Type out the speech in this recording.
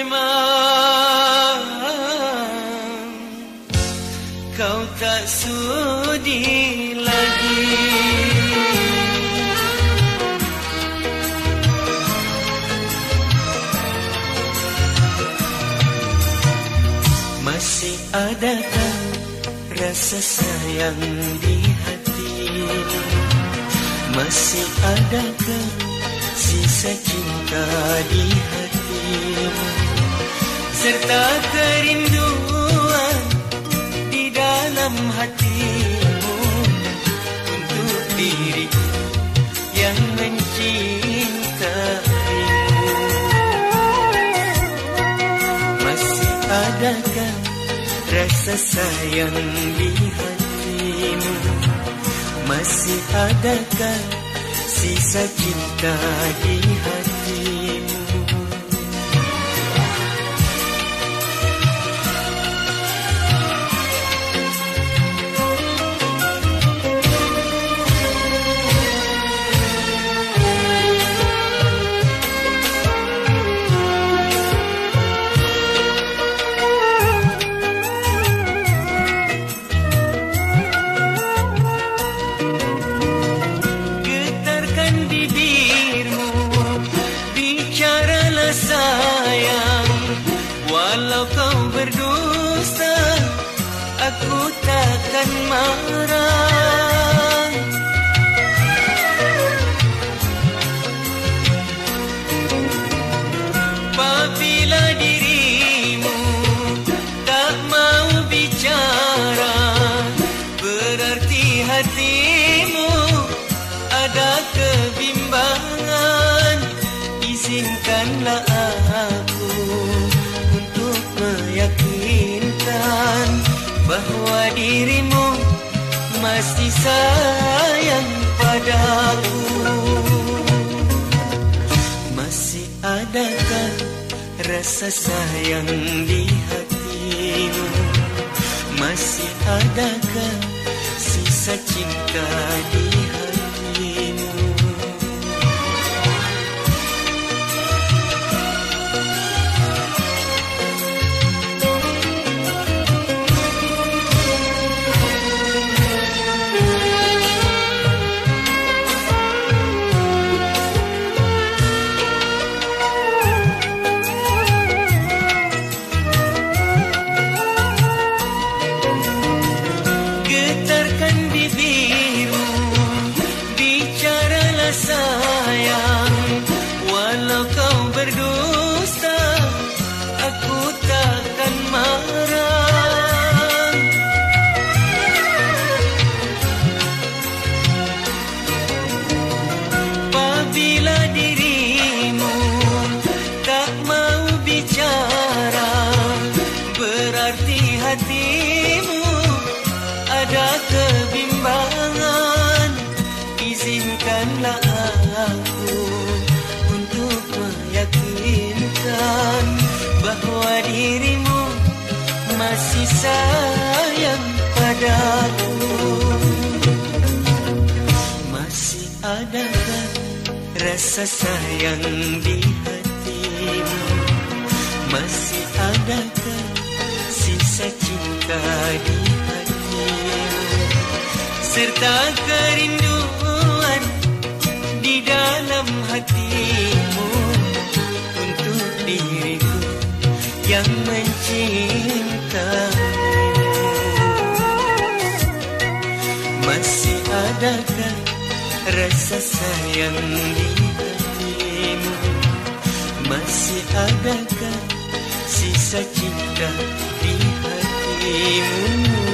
Memang. Kau tak sudi lagi. Masih adakah rasa sayang di hati? Masih adakah sisa cinta di Serta kerinduan di dalam hatimu Untuk diriku yang mencintaimu. Masih adakah rasa sayang di hatimu? Masih adakah sisa cinta di hatimu marah. Apabila dirimu tak mau bicara Berarti hatimu ada kebimbangan. Izinkanlah masih sayang padaku. Masih adakah rasa sayang di hatimu? Masih adakah sisa cinta di kebimbangan. Izinkanlah aku untuk meyakinkan Bahawa dirimu masih sayang padaku. Masih adakah rasa sayang di hatimu? Masih adakah sisa cinta di Serta kerinduan di dalam hatimu Untuk diriku yang mencintaimu Masih adakah rasa sayang di hatimu Masih adakah sisa cinta di hatimu